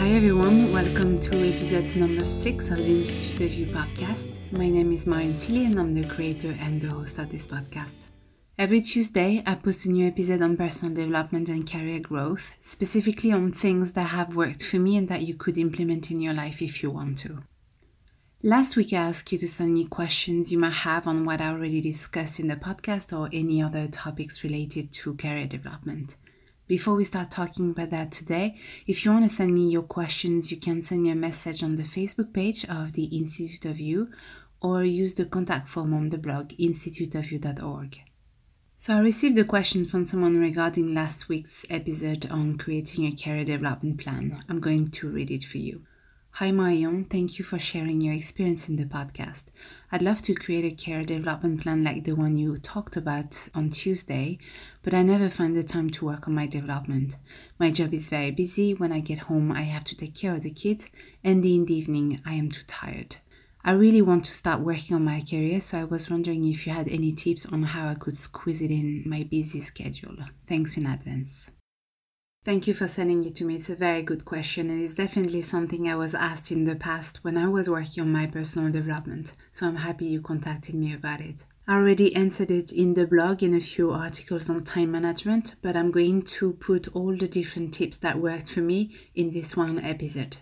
Hi everyone, welcome to episode number six of the Institute of You podcast. My name is Marion Tilly and I'm the creator and the host of this podcast. Every Tuesday, I post a new episode on personal development and career growth, specifically on things that have worked for me and that you could implement in your life if you want to. Last week, I asked you to send me questions you might have on what I already discussed in the podcast or any other topics related to career development. Before we start talking about that today, if you want to send me your questions, you can send me a message on the Facebook page of the Institute of You or use the contact form on the blog instituteofyou.org. So I received a question from someone regarding last week's episode on creating a career development plan. I'm going to read it for you. Hi Marion, thank you for sharing your experience in the podcast. I'd love to create a career development plan like the one you talked about on Tuesday, but I never find the time to work on my development. My job is very busy. When I get home, I have to take care of the kids, and in the evening, I am too tired. I really want to start working on my career, so I was wondering if you had any tips on how I could squeeze it in my busy schedule. Thanks in advance. Thank you for sending it to me. It's a very good question, and it's definitely something I was asked in the past when I was working on my personal development. So I'm happy you contacted me about it. I already answered it in the blog in a few articles on time management, but I'm going to put all the different tips that worked for me in this one episode.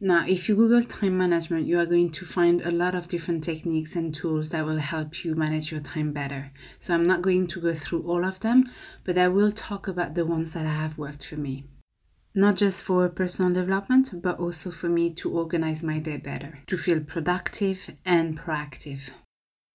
Now, if you Google time management, you are going to find a lot of different techniques and tools that will help you manage your time better. So, I'm not going to go through all of them, but I will talk about the ones that have worked for me. Not just for personal development, but also for me to organize my day better, to feel productive and proactive.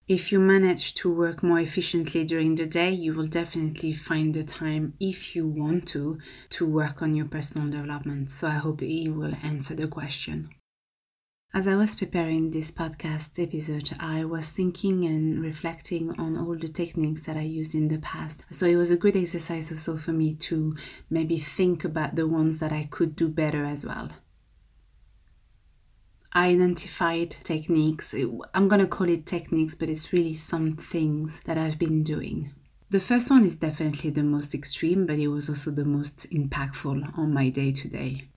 If you manage to work more efficiently during the day, you will definitely find the time, if you want to, to work on your personal development. So I hope you will answer the question. As I was preparing this podcast episode, I was thinking and reflecting on all the techniques that I used in the past. So it was a good exercise also for me to maybe think about the ones that I could do better as well. Identified techniques. I'm going to call it techniques, but it's really some things that I've been doing. The first one is definitely the most extreme, but it was also the most impactful on my day to day.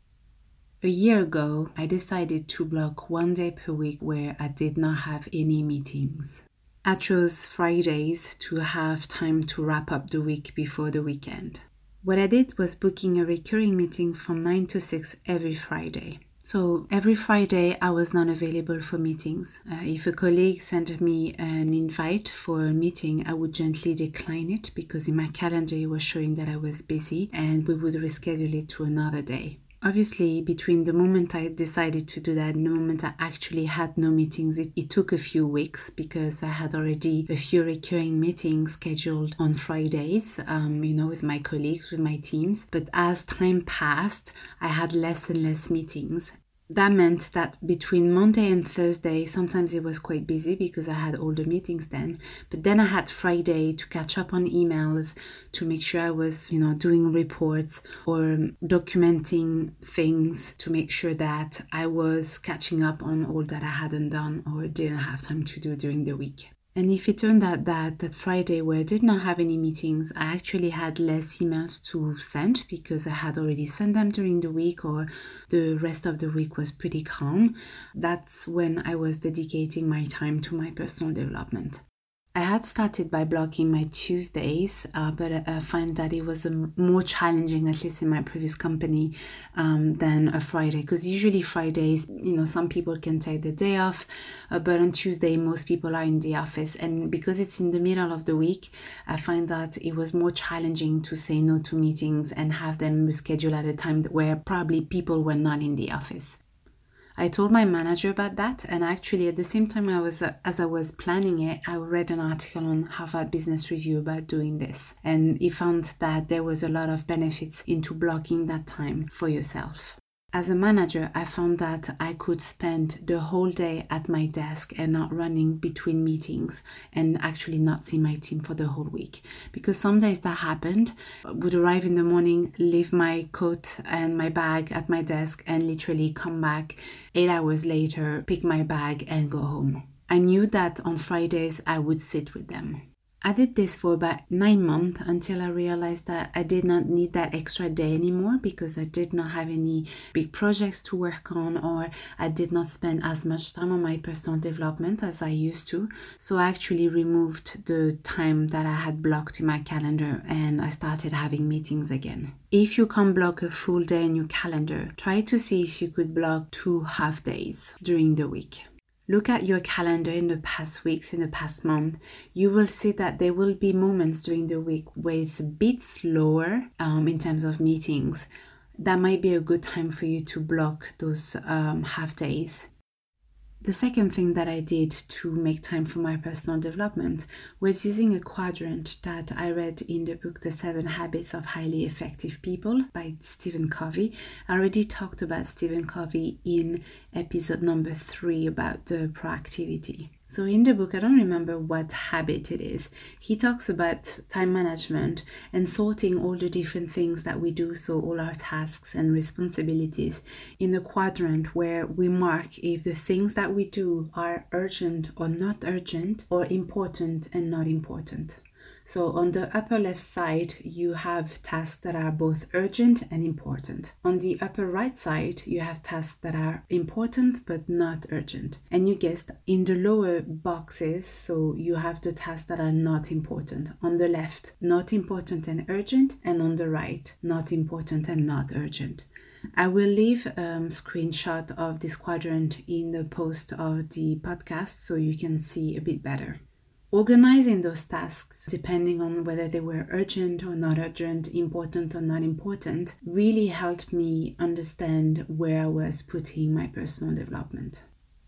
A year ago, I decided to block one day per week where I did not have any meetings. I chose Fridays to have time to wrap up the week before the weekend. What I did was booking a recurring meeting from 9 to 6 every Friday. So every Friday, I was not available for meetings. Uh, if a colleague sent me an invite for a meeting, I would gently decline it because in my calendar it was showing that I was busy and we would reschedule it to another day. Obviously, between the moment I decided to do that and the moment I actually had no meetings, it, it, took a few weeks because I had already a few recurring meetings scheduled on Fridays, um, you know, with my colleagues, with my teams. But as time passed, I had less and less meetings that meant that between Monday and Thursday, sometimes it was quite busy because I had all the meetings then. But then I had Friday to catch up on emails, to make sure I was, you know, doing reports or documenting things to make sure that I was catching up on all that I hadn't done or didn't have time to do during the week. And if it turned out that that Friday where I did not have any meetings, I actually had less emails to send because I had already sent them during the week or the rest of the week was pretty calm. That's when I was dedicating my time to my personal development. I had started by blocking my Tuesdays, uh, but I find that it was more challenging, at least in my previous company, um, than a Friday. Because usually Fridays, you know, some people can take the day off, uh, but on Tuesday, most people are in the office. And because it's in the middle of the week, I find that it was more challenging to say no to meetings and have them scheduled at a time where probably people were not in the office. I told my manager about that, and actually, at the same time, I was as I was planning it, I read an article on Harvard Business Review about doing this, and he found that there was a lot of benefits into blocking that time for yourself. As a manager, I found that I could spend the whole day at my desk and not running between meetings and actually not see my team for the whole week. Because some days that happened, I would arrive in the morning, leave my coat and my bag at my desk, and literally come back eight hours later, pick my bag, and go home. I knew that on Fridays I would sit with them. I did this for about nine months until I realized that I did not need that extra day anymore because I did not have any big projects to work on or I did not spend as much time on my personal development as I used to. So I actually removed the time that I had blocked in my calendar and I started having meetings again. If you can't block a full day in your calendar, try to see if you could block two half days during the week look at your calendar in the past weeks, in the past month, you will see that there will be moments during the week where it's a bit slower um, in terms of meetings. That might be a good time for you to block those um, half days. The second thing that I did to make time for my personal development was using a quadrant that I read in the book The Seven Habits of Highly Effective People by Stephen Covey. I already talked about Stephen Covey in episode number three about the proactivity. So, in the book, I don't remember what habit it is. He talks about time management and sorting all the different things that we do, so all our tasks and responsibilities, in a quadrant where we mark if the things that we do are urgent or not urgent, or important and not important. So on the upper left side, you have tasks that are both urgent and important. On the upper right side, you have tasks that are important but not urgent. And you guessed in the lower boxes, so you have the tasks that are not important. On the left, not important and urgent, and on the right, not important and not urgent. I will leave a um, screenshot of this quadrant in the post of the podcast so you can see a bit better. Organizing those tasks, depending on whether they were urgent or not urgent, important or not important, really helped me understand where I was putting my personal development.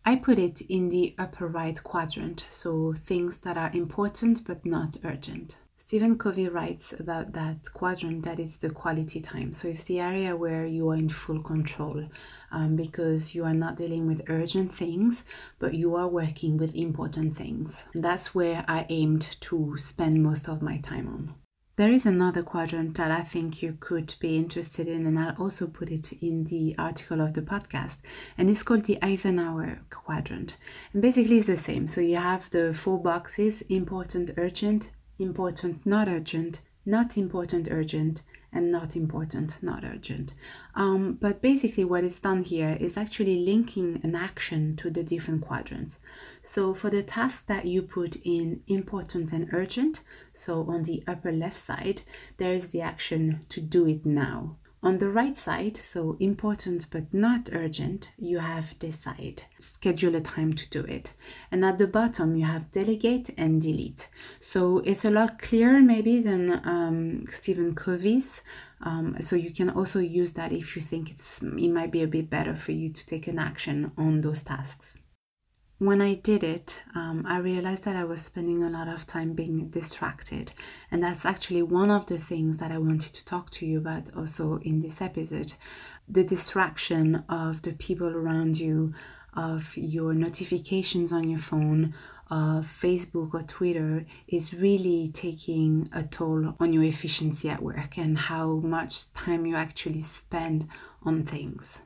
I put it in the upper right quadrant, so things that are important but not urgent. Stephen Covey writes about that quadrant that it's the quality time. So it's the area where you are in full control um, because you are not dealing with urgent things, but you are working with important things. And that's where I aimed to spend most of my time on. There is another quadrant that I think you could be interested in, and I'll also put it in the article of the podcast. And it's called the Eisenhower quadrant. And basically, it's the same. So you have the four boxes important, urgent, important, not urgent, not important, urgent, and not important, not urgent. Um, but basically, what is done here is actually linking an action to the different quadrants. So, for the task that you put in important and urgent, so on the upper left side, there is the action to do it now. On the right side, so important but not urgent, you have decide, schedule a time to do it. And at the bottom, you have delegate and delete. So it's a lot clearer maybe than um, Stephen Covey's. Um, so you can also use that if you think it's it might be a bit better for you to take an action on those tasks when I did it, um, I realized that I was spending a lot of time being distracted. And that's actually one of the things that I wanted to talk to you about also in this episode the distraction of the people around you, of your notifications on your phone, of Facebook or Twitter is really taking a toll on your efficiency at work and how much time you actually spend on things.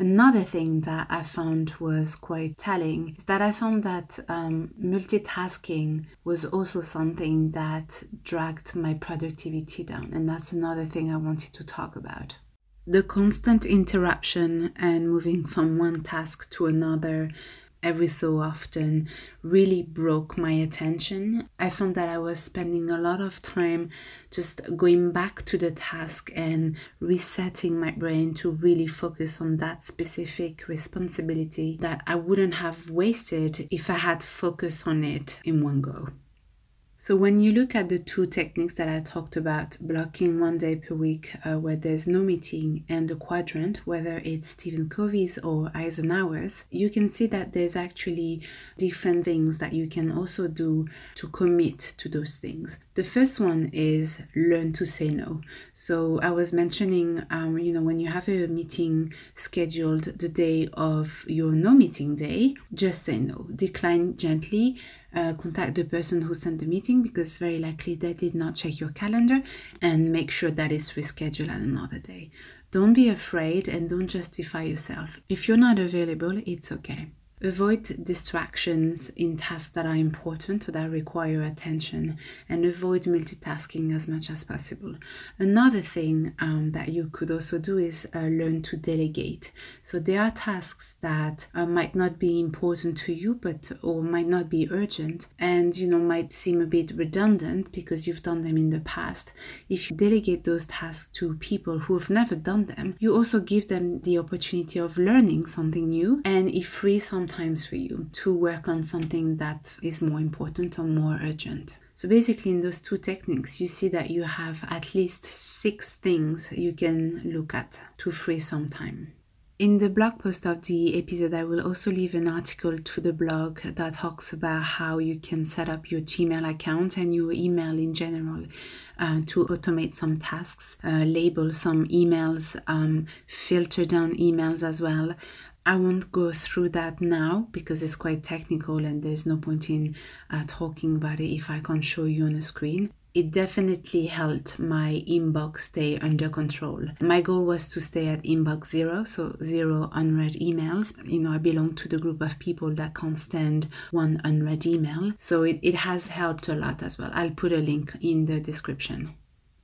Another thing that I found was quite telling is that I found that um, multitasking was also something that dragged my productivity down, and that's another thing I wanted to talk about. The constant interruption and moving from one task to another every so often really broke my attention. I found that I was spending a lot of time just going back to the task and resetting my brain to really focus on that specific responsibility that I wouldn't have wasted if I had focused on it in one go. So, when you look at the two techniques that I talked about, blocking one day per week uh, where there's no meeting, and the quadrant, whether it's Stephen Covey's or Eisenhower's, you can see that there's actually different things that you can also do to commit to those things. The first one is learn to say no. So, I was mentioning, um, you know, when you have a meeting scheduled the day of your no meeting day, just say no, decline gently uh, contact the person who sent the meeting because very likely they did not check your calendar and make sure that it's rescheduled at another day. Don't be afraid and don't justify yourself. If you're not available, it's okay. Avoid distractions in tasks that are important or that require attention and avoid multitasking as much as possible. Another thing um, that you could also do is uh, learn to delegate. So there are tasks that uh, might not be important to you but or might not be urgent and you know might seem a bit redundant because you've done them in the past. If you delegate those tasks to people who have never done them, you also give them the opportunity of learning something new and if frees some times for you to work on something that is more important or more urgent. So basically, in those two techniques, you see that you have at least six things you can look at to free some time. In the blog post of the episode, I will also leave an article to the blog that talks about how you can set up your Gmail account and your email in general uh, to automate some tasks, uh, label some emails, um, filter down emails as well. I won't go through that now because it's quite technical and there's no point in uh, talking about it if I can't show you on a screen. It definitely helped my inbox stay under control. My goal was to stay at inbox zero, so zero unread emails. You know, I belong to the group of people that can't stand one unread email. So it, it has helped a lot as well. I'll put a link in the description.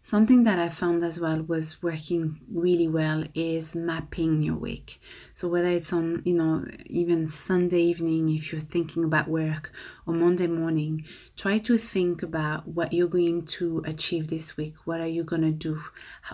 Something that I found as well was working really well is mapping your week. So whether it's on, you know, even Sunday evening if you're thinking about work or Monday morning, try to think about what you're going to achieve this week. What are you going to do?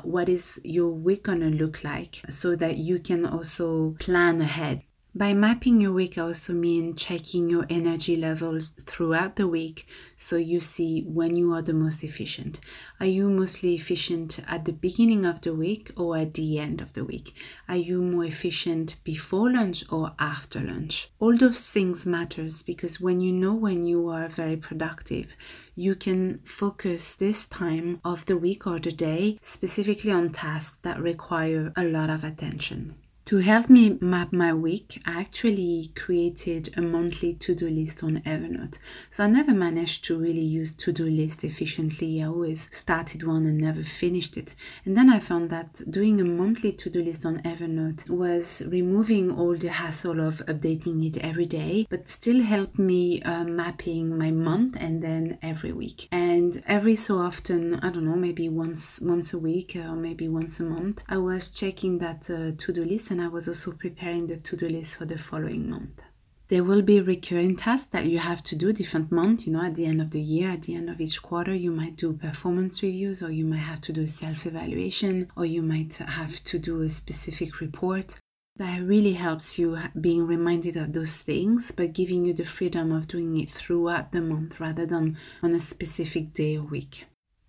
What is your week going to look like so that you can also plan ahead. By mapping your week, I also mean checking your energy levels throughout the week so you see when you are the most efficient. Are you mostly efficient at the beginning of the week or at the end of the week? Are you more efficient before lunch or after lunch? All those things matters because when you know when you are very productive, you can focus this time of the week or the day specifically on tasks that require a lot of attention. To help me map my week, I actually created a monthly to do list on Evernote. So I never managed to really use to do list efficiently. I always started one and never finished it. And then I found that doing a monthly to do list on Evernote was removing all the hassle of updating it every day, but still helped me uh, mapping my month and then every week. And every so often, I don't know, maybe once once a week or maybe once a month, I was checking that uh, to do list and I was also preparing the to do list for the following month. There will be recurring tasks that you have to do different month. You know, at the end of the year, at the end of each quarter, you might do performance reviews, or you might have to do a self evaluation, or you might have to do a specific report. That really helps you being reminded of those things, but giving you the freedom of doing it throughout the month rather than on a specific day or week.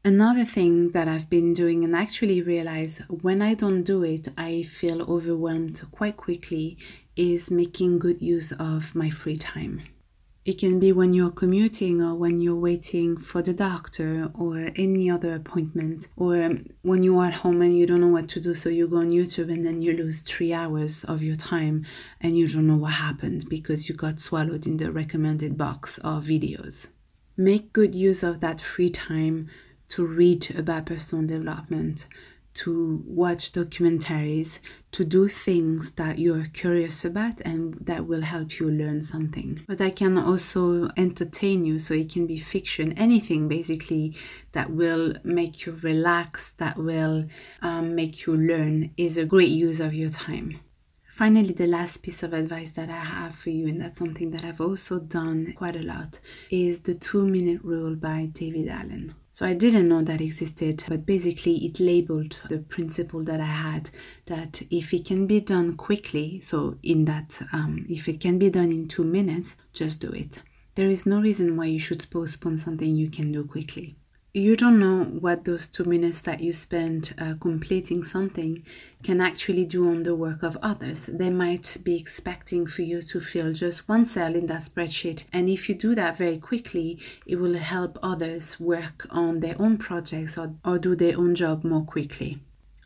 Another thing that I've been doing and actually realize when I don't do it, I feel overwhelmed quite quickly is making good use of my free time. It can be when you're commuting or when you're waiting for the doctor or any other appointment, or when you are at home and you don't know what to do, so you go on YouTube and then you lose three hours of your time and you don't know what happened because you got swallowed in the recommended box of videos. Make good use of that free time to read about personal development, to watch documentaries, to do things that you're curious about and that will help you learn something. But I can also entertain you, so it can be fiction, anything basically that will make you relax, that will um, make you learn, is a great use of your time. Finally, the last piece of advice that I have for you, and that's something that I've also done quite a lot, is the two minute rule by David Allen. So I didn't know that existed, but basically it labeled the principle that I had that if it can be done quickly, so in that, um, if it can be done in two minutes, just do it. There is no reason why you should postpone something you can do quickly you don't know what those two minutes that you spend uh, completing something can actually do on the work of others. They might be expecting for you to fill just one cell in that spreadsheet. And if you do that very quickly, it will help others work on their own projects or, or do their own job more quickly.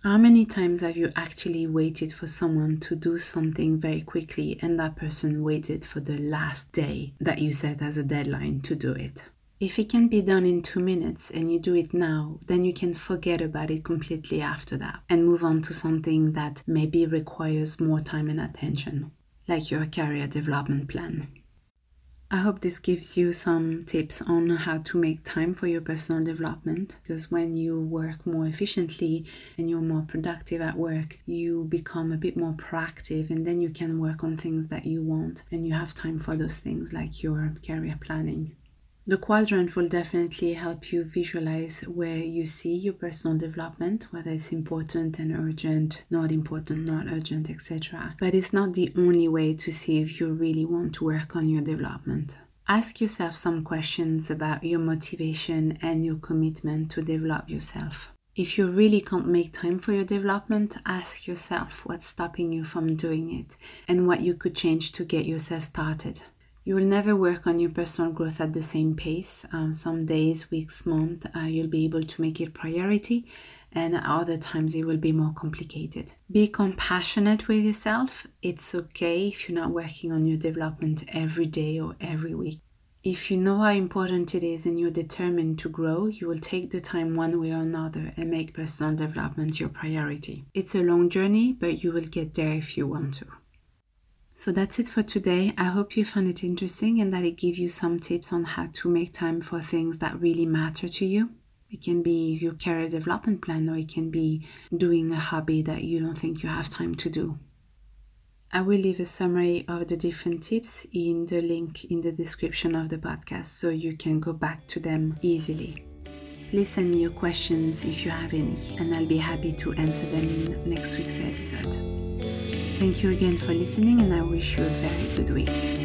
How many times have you actually waited for someone to do something very quickly and that person waited for the last day that you set as a deadline to do it? If it can be done in two minutes and you do it now, then you can forget about it completely after that and move on to something that maybe requires more time and attention. like your career development plan. I hope this gives you some tips on how to make time for your personal development because when you work more efficiently and you're more productive at work, you become a bit more proactive and then you can work on things that you want and you have time for those things like your career planning. The quadrant will definitely help you visualize where you see your personal development, whether it's important and urgent, not important, not urgent, etc. But it's not the only way to see if you really want to work on your development. Ask yourself some questions about your motivation and your commitment to develop yourself. If you really can't make time for your development, ask yourself what's stopping you from doing it and what you could change to get yourself started. You will never work on your personal growth at the same pace. Um, some days, weeks, months, uh, you'll be able to make it priority, and other times it will be more complicated. Be compassionate with yourself. It's okay if you're not working on your development every day or every week. If you know how important it is and you're determined to grow, you will take the time one way or another and make personal development your priority. It's a long journey, but you will get there if you want to. So that's it for today. I hope you found it interesting and that it gives you some tips on how to make time for things that really matter to you. It can be your career development plan or it can be doing a hobby that you don't think you have time to do. I will leave a summary of the different tips in the link in the description of the podcast so you can go back to them easily. Please send me your questions if you have any, and I'll be happy to answer them in next week's episode. Thank you again for listening, and I wish you a very good week.